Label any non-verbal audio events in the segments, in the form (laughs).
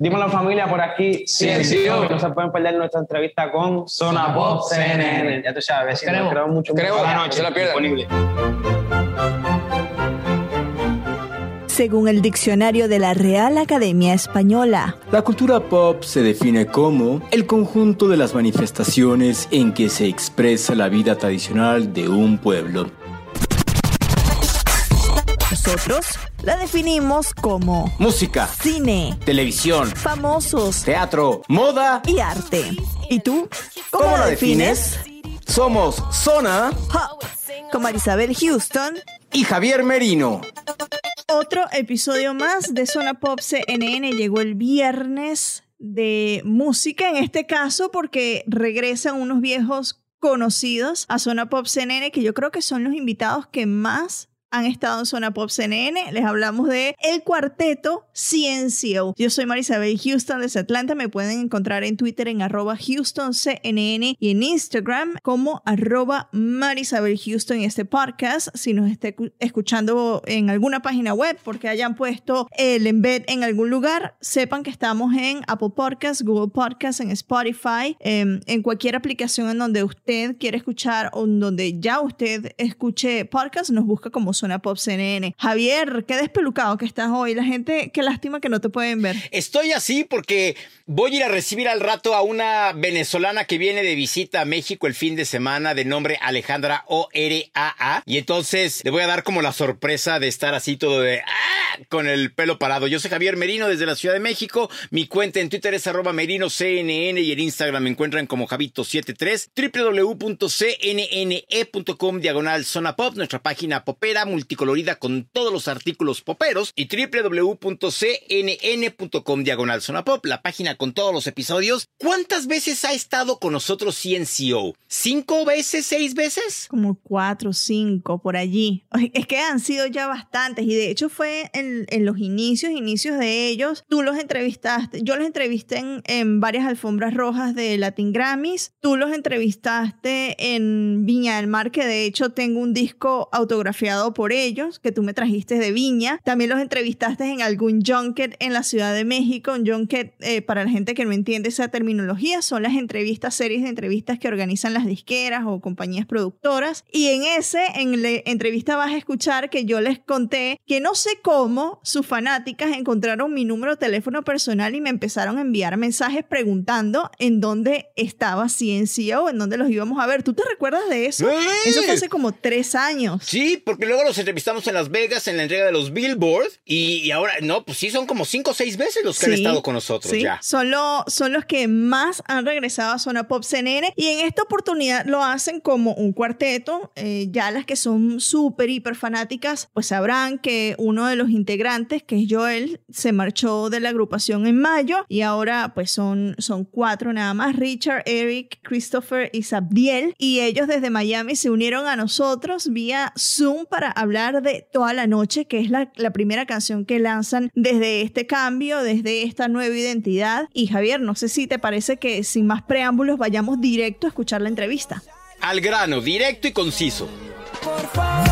Dímelo familia por aquí. Ciencio. Que no se pueden perder nuestra entrevista con Zona Pop CNN. Ya tú sabes, Queremos. creo mucho Creo, mucho la no noche. la disponible. Según el diccionario de la Real Academia Española, La cultura pop se define como el conjunto de las manifestaciones en que se expresa la vida tradicional de un pueblo. Nosotros la definimos como Música, cine, televisión, famosos teatro, moda. y arte. ¿Y tú? ¿Cómo, ¿Cómo la la defines? Somos Zona Hop, con Marisabel Houston. y Javier Merino. Otro episodio más de Zona Pop CNN llegó el viernes de música, en este caso porque regresan unos viejos conocidos a Zona Pop CNN, que yo creo que son los invitados que más han estado en Zona Pop CNN. Les hablamos de el cuarteto Ciencio. Yo soy Marisabel Houston desde Atlanta. Me pueden encontrar en Twitter en arroba HoustonCNN y en Instagram como arroba Marisabel Houston este podcast. Si nos escu- escuchando en alguna página web porque hayan puesto el embed en algún lugar, sepan que estamos en Apple Podcasts, Google Podcasts, en Spotify, em, en cualquier aplicación en donde usted quiere escuchar o en donde ya usted escuche podcast, nos busca como Zona Pop CNN. Javier, qué despelucado que estás hoy. La gente, qué lástima que no te pueden ver. Estoy así porque voy a ir a recibir al rato a una venezolana que viene de visita a México el fin de semana de nombre Alejandra O-R-A-A. Y entonces le voy a dar como la sorpresa de estar así todo de ¡ah! con el pelo parado. Yo soy Javier Merino desde la Ciudad de México. Mi cuenta en Twitter es arroba merinoCNN y en Instagram me encuentran como Javito73. www.cnne.com diagonal zona pop, nuestra página popera multicolorida con todos los artículos poperos y www.cnn.com diagonal zona pop, la página con todos los episodios. ¿Cuántas veces ha estado con nosotros CNCO? ¿Cinco veces? ¿Seis veces? como cuatro cinco por allí. Es que han sido ya bastantes y de hecho fue en, en los inicios, inicios de ellos. Tú los entrevistaste, yo los entrevisté en, en varias alfombras rojas de Latin Grammys. Tú los entrevistaste en Viña del Mar, que de hecho tengo un disco autografiado por ellos, que tú me trajiste de Viña. También los entrevistaste en algún junket en la Ciudad de México. Un junket, eh, para la gente que no entiende esa terminología, son las entrevistas, series de entrevistas que organizan las disqueras o compañías productoras. Y en ese, en la entrevista vas a escuchar que yo les conté que no sé cómo sus fanáticas encontraron mi número de teléfono personal y me empezaron a enviar mensajes preguntando en dónde estaba Ciencia o en dónde los íbamos a ver. ¿Tú te recuerdas de eso? Sí. Eso fue hace como tres años. Sí, porque luego los entrevistamos en Las Vegas en la entrega de los Billboard y, y ahora, no, pues sí, son como cinco o seis veces los que han Sí, estado con nosotros sí. ya. Son, lo- son los que más han regresado a Zona Pop CNN y en esta oportunidad lo hacen como un cuarteto. Eh, ya las que son súper, hiper fanáticas, pues sabrán que uno de los integrantes, que es Joel, se marchó de la agrupación en mayo y ahora pues son, son cuatro nada más, Richard, Eric, Christopher y Sabdiel. Y ellos desde Miami se unieron a nosotros vía Zoom para hablar de Toda la Noche, que es la, la primera canción que lanzan desde este cambio, desde esta nueva identidad. Y Javier, no sé si te parece que sin más preámbulos vayamos directo a escuchar la entrevista. Al grano, directo y conciso. Por favor,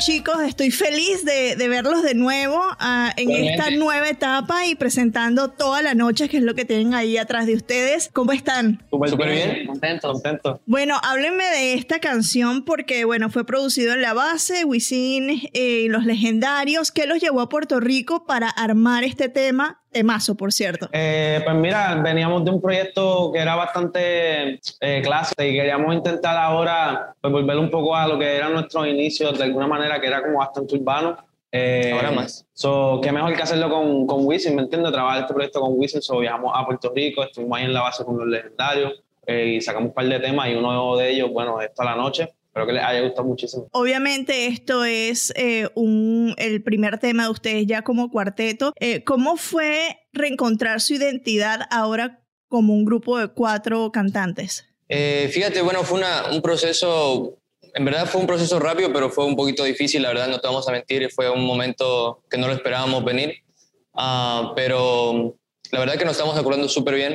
chicos, estoy feliz de, de verlos de nuevo ah, en esta nueva etapa y presentando Toda la Noche, que es lo que tienen ahí atrás de ustedes. ¿Cómo están? Súper bien. bien. Contento. Contento. Bueno, háblenme de esta canción porque, bueno, fue producido en la base, Wisin eh, y los legendarios. ¿Qué los llevó a Puerto Rico para armar este tema? Temazo, por cierto. Eh, pues mira, veníamos de un proyecto que era bastante eh, clásico y queríamos intentar ahora pues, volver un poco a lo que eran nuestros inicios, de alguna manera que era como bastante urbano. Eh, Ahora más. So, qué mejor que hacerlo con, con Wisin, ¿me entiendes? Trabajar este proyecto con Wisin, so, viajamos a Puerto Rico, estuvimos ahí en la base con los legendarios eh, y sacamos un par de temas y uno de ellos, bueno, es toda la noche. Espero que les haya gustado muchísimo. Obviamente esto es eh, un, el primer tema de ustedes ya como cuarteto. Eh, ¿Cómo fue reencontrar su identidad ahora como un grupo de cuatro cantantes? Eh, fíjate, bueno, fue una- un proceso, en verdad fue un proceso rápido, pero fue un poquito difícil, la verdad, no te vamos a mentir, fue un momento que no lo esperábamos venir, Ah, pero la verdad que nos estamos acordando súper bien.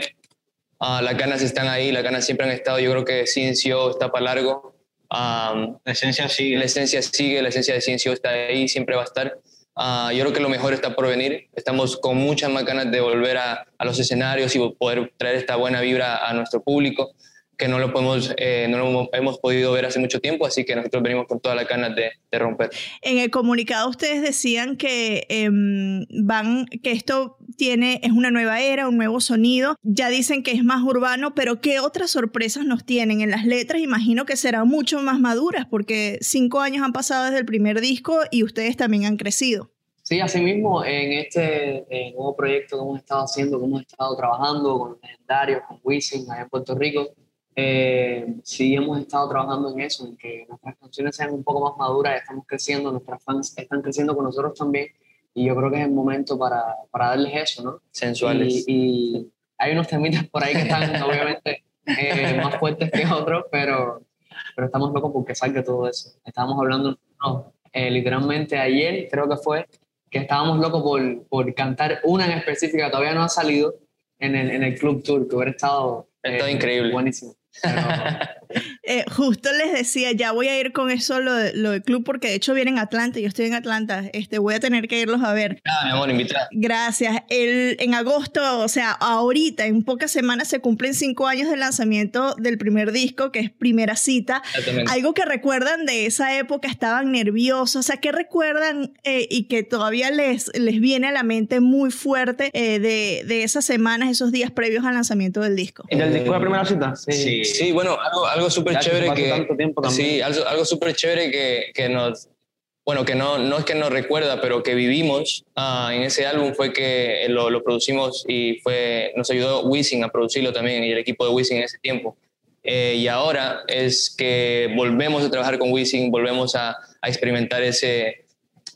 Ah, las ganas están ahí, las ganas siempre han estado, yo creo que Ciencio está para largo. La esencia sigue. la esencia sigue, de Ciencio está ahí, siempre va a estar. Ah, yo creo que lo mejor está por venir. Estamos con muchas más ganas de volver a, a los escenarios y poder traer esta buena vibra a nuestro público, que no lo, podemos, eh, no lo hemos- podido ver hace mucho tiempo, así que nosotros venimos con todas las ganas de, de romper. En el comunicado ustedes decían que em, van, que esto tiene, es una nueva era, un nuevo sonido. Ya dicen que es más urbano, pero ¿qué otras sorpresas nos tienen? En las letras imagino que serán mucho más maduras, porque cinco años han pasado desde el primer disco y ustedes también han crecido. Sí, asimismo, en este eh, nuevo proyecto que hemos estado haciendo, que hemos estado trabajando con los legendarios, con Wisin, allá en Puerto Rico, eh, sí hemos estado trabajando en eso, en que nuestras canciones sean un poco más maduras, estamos creciendo, nuestras fans están creciendo con nosotros también, y yo creo que es el momento para, para darles eso, ¿no? Sensuales. Y, y hay unos temitas por ahí que están (laughs) obviamente eh, más fuertes que otros, pero, pero estamos locos porque salga todo eso. Estábamos hablando, no, eh, literalmente ayer creo que fue, que estábamos locos por, por cantar una en específica, todavía no ha salido en el, en el Club Tour, que hubiera estado, estado increíble. Buenísimo. and, (laughs) uh, Eh, justo les decía, ya voy a ir con eso lo, de- lo del club, porque de hecho vienen a Atlanta, yo estoy en Atlanta, este, voy a tener que irlos a ver. Nada, mi amor, invitada. Gracias. El, en agosto, o sea, ahorita, en pocas semanas, se cumplen cinco años del lanzamiento del primer disco, que es Primera Cita. Exactamente. Algo que recuerdan de esa época, estaban nerviosos, o sea, ¿qué recuerdan eh, y que todavía les, les viene a la mente muy fuerte eh, de, de esas semanas, esos días previos al lanzamiento del disco? ¿Y del disco de primera cita? Sí. Sí, bueno, algo, algo súper Chévere que... Sí, algo, algo súper chévere que, que nos... Bueno, que no, no es que nos recuerda, pero que vivimos ah, en ese álbum fue que lo, lo producimos y fue, nos ayudó Wisin a producirlo también y el equipo de Wisin en ese tiempo. Eh, y ahora es que volvemos a trabajar con Wisin, volvemos a, a experimentar ese,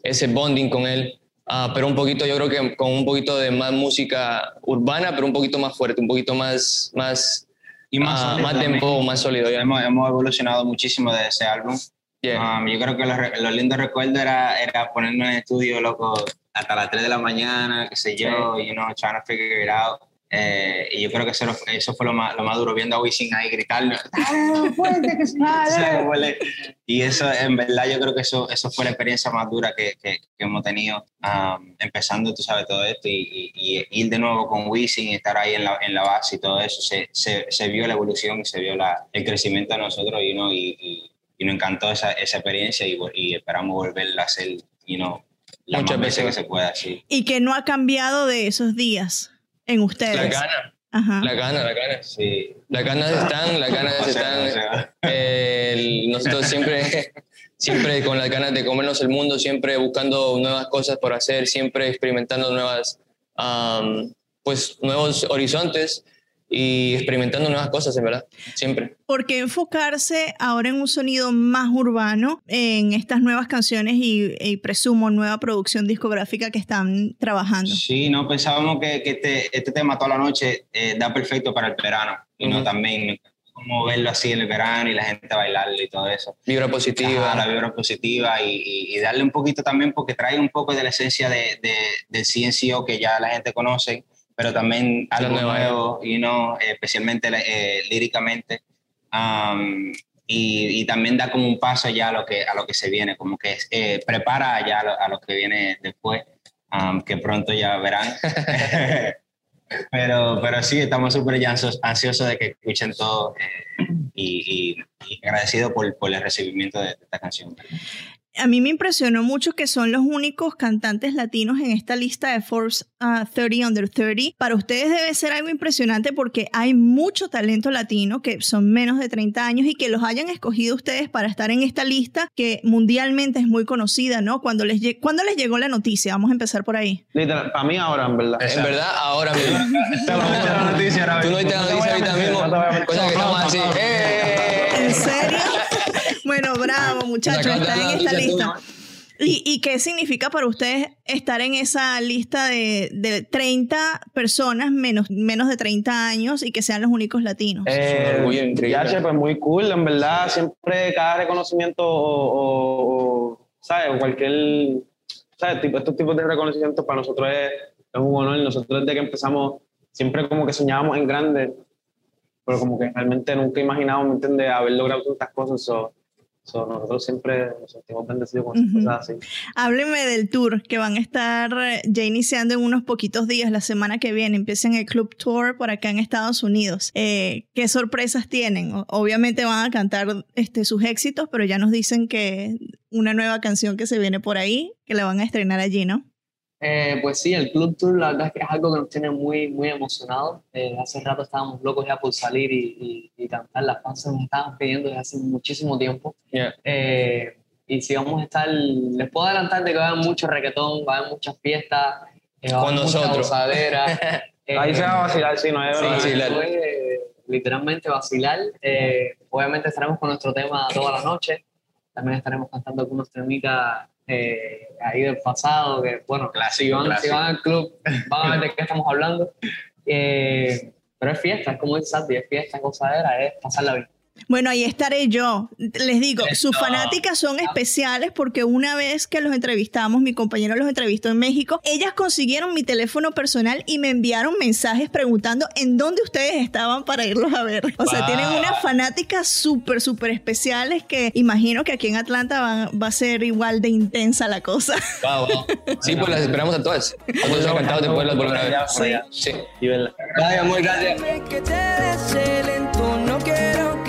ese bonding con él, Ah, pero un poquito, yo creo que con un poquito de más música urbana, pero un poquito más fuerte, un poquito más, más, Y más ah, más también. tempo, más sólido. ya. Hemos, hemos evolucionado muchísimo de ese álbum. Yeah. Um, yo creo que lo, lo lindo recuerdo era, era ponernos en el estudio, loco, hasta las 3 de la mañana, qué sé yo, you know, trying to figure it out. Eh, y yo creo que eso, eso fue lo más, lo más duro, viendo a Wisin ahí gritarle. (laughs) "Ah, fuerte, que (laughs) se vaya". O sea, le- Y eso, en verdad, yo creo que eso, eso fue la experiencia más dura que, que, que hemos tenido um, empezando, tú sabes, todo esto. Y, y- y ir de nuevo con Wisin y estar ahí en la, en la base y todo eso, se, se, se vio la evolución y se vio la, el crecimiento de nosotros you know, y, y, y nos encantó esa, esa experiencia y, esperamos volverla a hacer, you know, las Muchas más veces que se pueda, sí. Y que no ha cambiado de esos días en ustedes. La gana, Ajá. la gana, la gana. Sí. Las ganas están, las ganas están. o sea. Eh, el- nosotros siempre, siempre con las ganas de comernos el mundo, siempre buscando nuevas cosas por hacer, siempre experimentando nuevas, pues, nuevos horizontes y experimentando nuevas cosas, en verdad, siempre. ¿Por qué enfocarse ahora en un sonido más urbano en estas nuevas canciones y, y presumo nueva producción discográfica que están trabajando? Sí, no, pensábamos que, que este, este tema toda la noche eh, da perfecto para el verano. Y no Ujú. también como verlo así en el verano y la gente bailarle y todo eso. Vibra positiva. Ajá, la vibra positiva y, y- y darle un poquito también porque trae un poco de la esencia de, de, del CNCO que ya la gente conoce, pero también algo nueva nuevo, you know, eh, especialmente eh, líricamente. Um, y, y también da como un paso ya a lo que, a lo que se viene, como que eh, prepara ya a lo, a lo que viene después, um, que pronto ya verán. (laughs) pero, pero sí, estamos súper ansiosos de que escuchen todo eh, y, y, y agradecido por, por el recibimiento de, de esta canción. A mí me impresionó mucho que son los únicos cantantes latinos en esta lista de Forbes ah, 30 Under 30. Para ustedes debe ser algo impresionante porque hay mucho talento latino que son menos de 30 años y que los hayan escogido ustedes para estar en esta lista que mundialmente es muy conocida, ¿no? Cuando les, lle- ¿cuándo les llegó la noticia? Vamos a empezar por ahí. Literal, para mí ahora, en verdad. En verdad, ahora mismo. Te lo la noticia ahora Tú no mismo. la No te noticia ahorita mismo. Cosa que estamos así. ¡eh! ¿En serio? Bueno, (laughs) bravo, muchachos, están en esta lista. ¿Y, y qué significa para ustedes estar en esa lista de, de 30 personas menos, menos de 30 años y que sean los únicos latinos? Eh, yache, pues muy cool, en verdad, siempre cada reconocimiento o, o- o, ¿sabes? Cualquier, ¿sabes? Tipo, estos tipos de reconocimientos para nosotros es, es un honor. Nosotros desde que empezamos siempre como que soñábamos en grande, pero como que realmente nunca imaginábamos, ¿me entiendes?, haber logrado tantas cosas. So, so nosotros siempre nos sentimos bendecidos con Ujú. cosas así. Háblenme del tour que van a estar eh, ya iniciando en unos poquitos días, la semana que viene. Empiezan el Club Tour por acá en Estados Unidos. Eh, ¿Qué sorpresas tienen? Obviamente van a cantar este, sus éxitos, pero ya nos dicen que una nueva canción que se viene por ahí, que la van a estrenar allí, ¿no? Eh, pues sí, el Club Tour la verdad es que es algo que nos tiene muy, muy emocionados. Eh, hace rato estábamos locos ya por salir y, y, y cantar. Las fans nos estaban pidiendo desde hace muchísimo tiempo. Yeah. Eh, y si vamos a estar, les puedo adelantar de que va a haber mucho reggaetón, va a haber muchas fiestas, eh, va a Con haber mucha gozadera. (laughs) Eh, Ahí se va a vacilar, sí, no es Sí, literalmente vacilar. Eh, obviamente estaremos con nuestro tema toda la noche. También estaremos cantando algunos temitas eh, ahí del pasado, que bueno, Clásico, si, van, si van al club van a ver de qué estamos hablando. Eh, pero es fiesta, es como dice Santi, es fiesta, es gozadera, es pasarla bien. Bueno, ahí estaré yo. Les digo, sus fanáticas son especiales porque una vez que los entrevistamos, mi compañero los entrevistó en México, ellas consiguieron mi teléfono personal y me enviaron mensajes preguntando en dónde ustedes estaban para irlos a ver. O sea, Wow. tienen unas fanáticas súper, súper especiales que imagino que aquí en Atlanta van- va a ser igual de intensa la cosa. Wow, wow. Sí, pues las esperamos a todas. A todos encantados de poderlas volver a ver. Sí. Sí. Y verla. Gracias, muy gracias.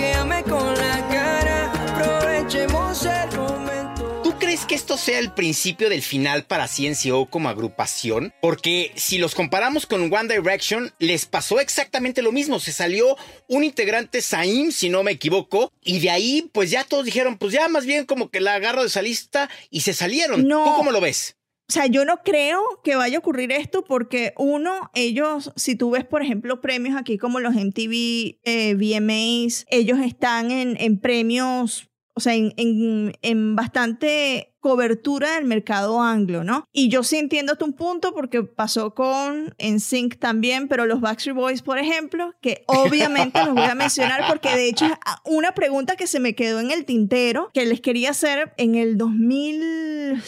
Que ame con la cara. Aprovechemos el momento. ¿Tú crees que esto sea el principio del final para CNCO como agrupación? Porque si los comparamos con One Direction, les pasó exactamente lo mismo. Se salió un integrante, Saim, si no me equivoco, y de ahí, pues ya todos dijeron, pues ya más bien como que la agarro de esa lista y se salieron. No. ¿Tú cómo lo ves? O sea, yo no creo que vaya a ocurrir esto porque uno, ellos, si tú ves, por ejemplo, premios aquí como los MTV eh, VMAs, ellos están en, en premios, o sea, en, en, en bastante cobertura del mercado anglo, ¿no? Y yo sí entiendo hasta un punto porque pasó con NSYNC también, pero los Backstreet Boys, por ejemplo, que obviamente los voy a mencionar porque de hecho una pregunta que se me quedó en el tintero que les quería hacer en el 2000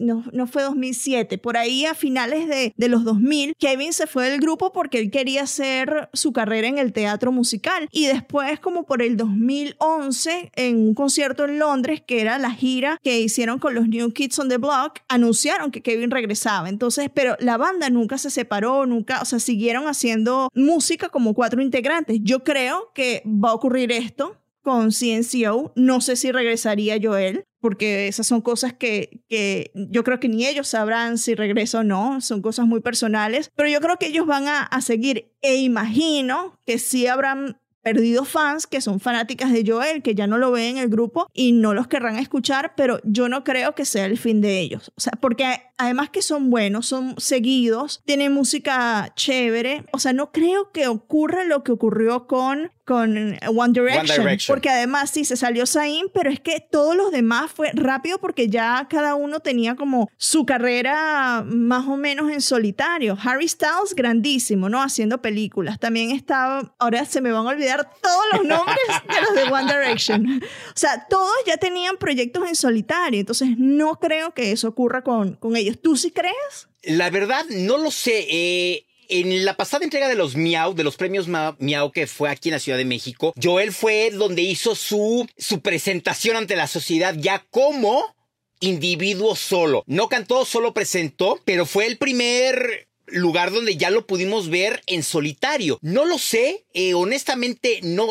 no, no fue 2007, por ahí a finales de, de los 2000, Kevin se fue del grupo porque él quería hacer su carrera en el teatro musical. Y después, como por el 2011, en un concierto en Londres, que era la gira que hicieron con los New Kids on the Block, anunciaron que Kevin regresaba. Entonces, pero la banda nunca se separó, nunca, o sea, siguieron haciendo música como cuatro integrantes. Yo creo que va a ocurrir esto con CNCO. No sé si regresaría Joel, porque esas son cosas que, que yo creo que ni ellos sabrán si regresa o no, son cosas muy personales, pero yo creo que ellos van a, a seguir e imagino que sí habrán perdido fans que son fanáticas de Joel, que ya no lo ven en el grupo y no los querrán escuchar, pero yo no creo que sea el fin de ellos. O sea, porque además que son buenos, son seguidos, tienen música chévere, o sea, no creo que ocurra lo que ocurrió con con One Direction, Direction. porque además sí se salió Zayn, pero es que todos los demás fue rápido porque ya cada uno tenía como su carrera más o menos en solitario. Harry Styles grandísimo, ¿no? Haciendo películas. También estaba, ahora se me van a olvidar todos los nombres de los de One Direction. O sea, todos ya tenían proyectos en solitario, entonces no creo que eso ocurra con, con ellos. ¿Tú sí crees? La verdad, no lo sé. Eh, en la pasada entrega de los Miau, de los premios Miau que fue aquí en la Ciudad de México, Joel fue donde hizo su, su presentación ante la sociedad ya como individuo solo. No cantó, solo presentó, pero fue el primer lugar donde ya lo pudimos ver en solitario. No lo sé, eh, honestamente no.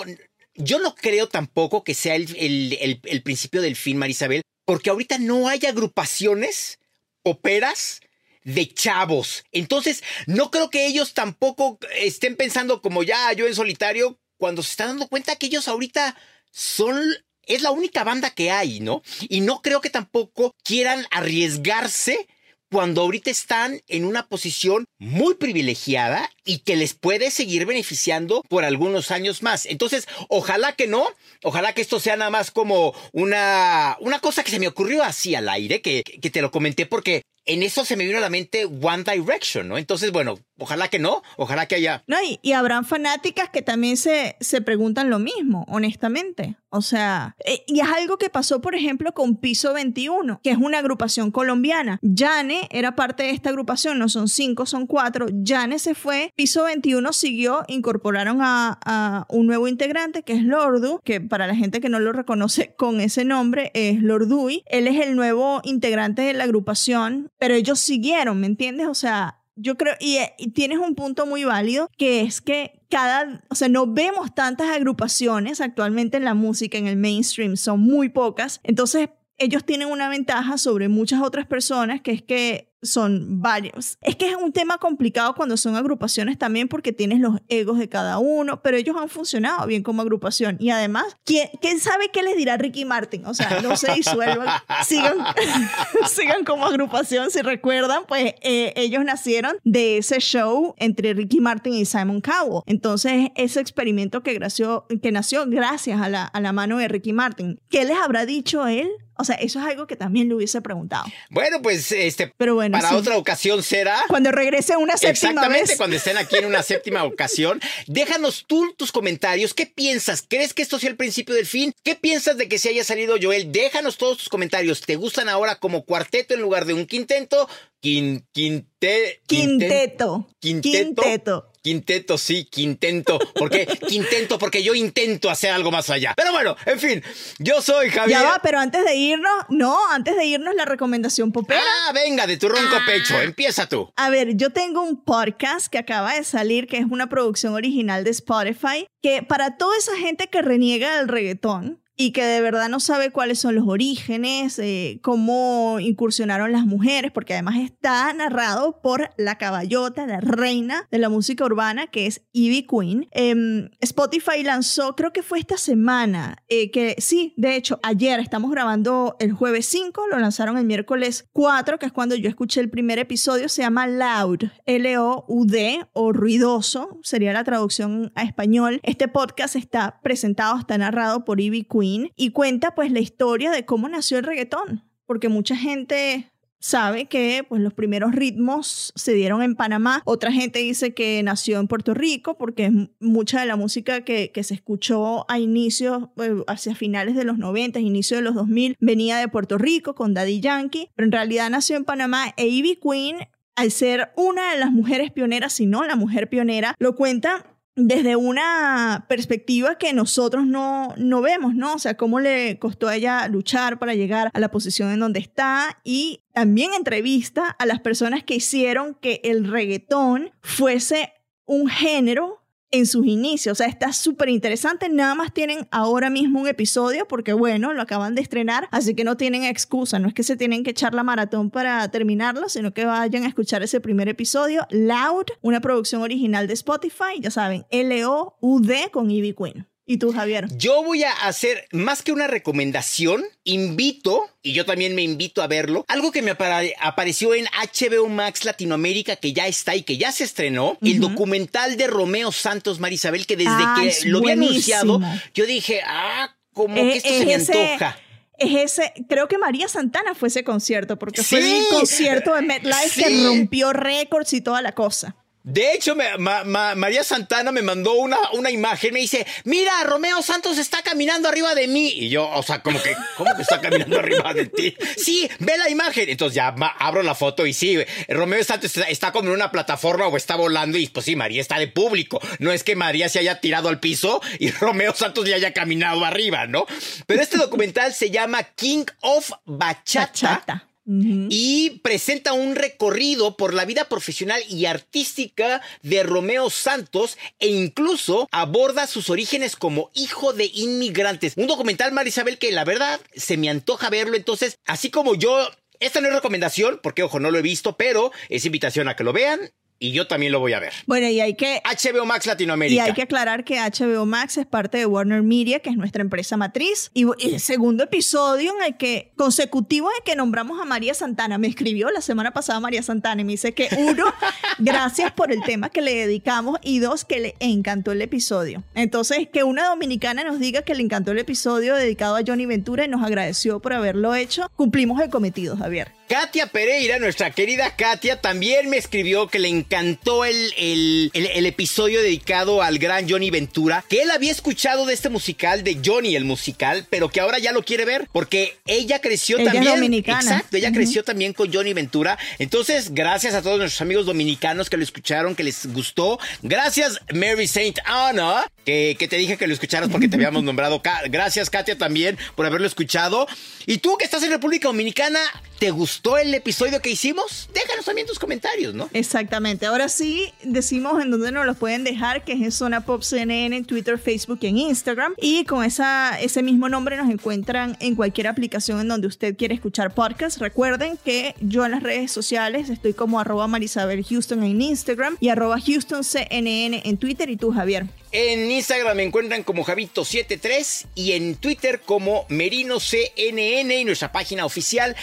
Yo no creo tampoco que sea el, el- principio del fin, Marisabel, porque ahorita no hay agrupaciones operas de chavos. Entonces, no creo que ellos tampoco estén pensando como ya yo en solitario, cuando se están dando cuenta que ellos ahorita son... Es la única banda que hay, ¿no? Y no creo que tampoco quieran arriesgarse cuando ahorita están en una posición muy privilegiada y que les puede seguir beneficiando por algunos años más. Entonces, ojalá que no, ojalá que esto sea nada más como una, una cosa que se me ocurrió así al aire, que, que te lo comenté porque en eso se me vino a la mente One Direction, ¿no? Entonces, bueno, ojalá que no, ojalá que haya. No, y, y habrán fanáticas que también se, se preguntan lo mismo, honestamente. O sea, eh, y es algo que pasó, por ejemplo, con Piso 21, que es una agrupación colombiana. Yane era parte de esta agrupación, no son cinco, son cuatro. Yane se fue, Piso 21 siguió, incorporaron a, a un nuevo integrante que es Lordu, que para la gente que no lo reconoce (laughs) con ese nombre es Lordui. Él es el nuevo integrante de la agrupación, pero ellos siguieron, ¿me entiendes? O sea, yo creo, y, y, tienes un punto muy válido, que es que cada, o sea, no vemos tantas agrupaciones actualmente en la música, en el mainstream, son muy pocas. Entonces, ellos tienen una ventaja sobre muchas otras personas, que es que son varios. Es que es un tema complicado cuando son agrupaciones también porque tienes los egos de cada uno, pero ellos han funcionado bien como agrupación. Y además, ¿quién, quién sabe qué les dirá Ricky Martin? O sea, no se disuelvan, (laughs) sigan, (laughs) sigan como agrupación. Si recuerdan, pues eh, ellos nacieron de ese show entre Ricky Martin y Simon Cowell. Entonces, ese experimento que, gració, que nació gracias a la, a la mano de Ricky Martin. ¿Qué les habrá dicho él? O sea, eso es algo que también le hubiese preguntado. Bueno, pues este Pero bueno, para sí. otra ocasión será. Cuando regrese una séptima Exactamente, vez. cuando estén aquí en una (laughs) séptima ocasión. Déjanos tú tus comentarios. ¿Qué piensas? ¿Crees que esto sea el principio del fin? ¿Qué piensas de que se haya salido Joel? Déjanos todos tus comentarios. ¿Te gustan ahora como cuarteto en lugar de un quinteto? Quin, quinte, Quinteto. Quinteto. Quinteto. Quinteto, sí, quintento. ¿Por qué? Quintento, porque yo intento hacer algo más allá. Pero bueno, en fin, yo soy Javier. Ya va, pero antes de irnos, no, antes de irnos la recomendación popera. Ah, venga, de tu ronco pecho, empieza tú. A ver, yo tengo un podcast que acaba de salir, que es una producción original de Spotify, que para toda esa gente que reniega del reggaetón y que de verdad no sabe cuáles son los orígenes, eh, cómo incursionaron las mujeres, porque además está narrado por la caballota, la reina de la música urbana, que es Ivy Queen. Eh, Spotify lanzó, creo que fue esta semana, eh, que sí, de hecho, ayer estamos grabando el jueves 5, lo lanzaron el miércoles 4, que es cuando yo escuché el primer episodio, se llama Loud, L-O-U-D, o ruidoso, sería la traducción a español. Este podcast está presentado, está narrado por Ivy Queen y cuenta pues la historia de cómo nació el reggaetón, porque mucha gente sabe que pues los primeros ritmos se dieron en Panamá, otra gente dice que nació en Puerto Rico porque mucha de la música que, que se escuchó a inicios, eh, hacia finales de los 90, inicio de los 2000, venía de Puerto Rico con Daddy Yankee, pero en realidad nació en Panamá. E Ivy Queen, al ser una de las mujeres pioneras, si no la mujer pionera, lo cuenta desde una perspectiva que nosotros no, no vemos, ¿no? O sea, cómo le costó a ella luchar para llegar a la posición en donde está y también entrevista a las personas que hicieron que el reggaetón fuese un género en sus inicios. O sea, está súper interesante. Nada más tienen ahora mismo un episodio porque, bueno, lo acaban de estrenar, así que no tienen excusa. No es que se tienen que echar la maratón para terminarlo, sino que vayan a escuchar ese primer episodio. Loud, una producción original de Spotify, ya saben, L-O-U-D con Ivy Queen. ¿Y tú, Javier? Yo voy a hacer más que una recomendación, invito, y yo también me invito a verlo, algo que me apare apareció en HBO Max Latinoamérica, que ya está y que ya se estrenó, uh -huh. el documental de Romeo Santos Marisabel, que desde ah, que lo había anunciado, yo dije, ah, como eh, que esto se me ese... antoja es ese, creo que María Santana fue ese concierto, porque sí, fue el concierto de MetLife sí. que rompió récords y toda la cosa. De hecho, María Santana me mandó una, una imagen, me dice, mira, Romeo Santos está caminando arriba de mí. Y yo, o sea, como que, ¿cómo que está caminando (laughs) arriba de ti? Sí, ve la imagen. Entonces ya abro la foto y sí, Romeo Santos está, está, como en una plataforma o está volando y pues sí, María está de público. No es que María se haya tirado al piso y (laughs) Romeo Santos le haya caminado arriba, ¿no? Pero este documental se llama King of Bachata. Bachata. Y presenta un recorrido por la vida profesional y artística de Romeo Santos e incluso aborda sus orígenes como hijo de inmigrantes. Un documental, Marisabel, que la verdad se me antoja verlo. Entonces, así como yo, esta no es recomendación, porque ojo, no lo he visto, pero es invitación a que lo vean y yo también lo voy a ver. Bueno, y hay que HBO Max Y Latinoamérica. hay que aclarar que HBO Max es parte de Warner Media, que es nuestra empresa matriz. Y, y el segundo episodio en el que, consecutivo en el que nombramos a María Santana. Me escribió la semana pasada María Santana y me dice que, uno, (laughs) gracias por el tema que le dedicamos y dos, que le encantó el episodio. Entonces, que una dominicana nos diga que le encantó el episodio dedicado a Johnny Ventura y nos agradeció por haberlo hecho, cumplimos el cometido, Javier. Katia Pereira, nuestra querida Katia, también me escribió que le encantó el, el, el- el episodio dedicado al gran Johnny Ventura, que él había escuchado de este musical, de Johnny el musical, pero que ahora ya lo quiere ver, porque ella creció Ella es también. dominicana. Exacto, ella creció también con Johnny Ventura. Entonces, gracias a todos nuestros amigos dominicanos que lo escucharon, que les gustó. Gracias, Mary Saint Anna, que, que te dije que lo escucharas porque te habíamos (laughs) nombrado. Gracias, Katia, también por haberlo escuchado. Y tú que estás en República Dominicana, ¿te gustó el episodio que hicimos? Déjanos también tus comentarios, ¿no? Exactamente. Ahora sí, decimos en dónde nos los pueden dejar, que es en Zona Pop CNN, en Twitter, Facebook y en Instagram. Y con esa, ese mismo nombre nos encuentran en cualquier aplicación en donde usted quiere escuchar podcast. Recuerden que yo en las redes sociales estoy como arroba Marisabel Houston en Instagram y arroba Houston CNN en Twitter. Y tú, Javier. En Instagram me encuentran como Javito73 y en Twitter como MerinoCNN y nuestra página oficial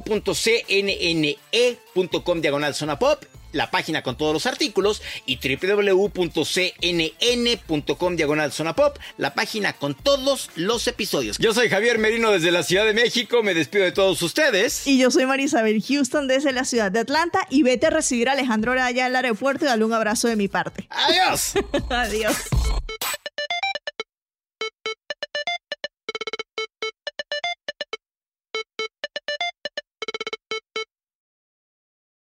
www.cnne.com diagonal zona pop. La página con todos los artículos y www.cnn.com diagonal zona pop, la página con todos los episodios. Yo soy Javier Merino desde la Ciudad de México, me despido de todos ustedes. Y yo soy Marisabel Houston desde la ciudad de Atlanta. Y vete a recibir a Alejandro Araya al aeropuerto y dale un abrazo de mi parte. Adiós. (laughs) Adiós.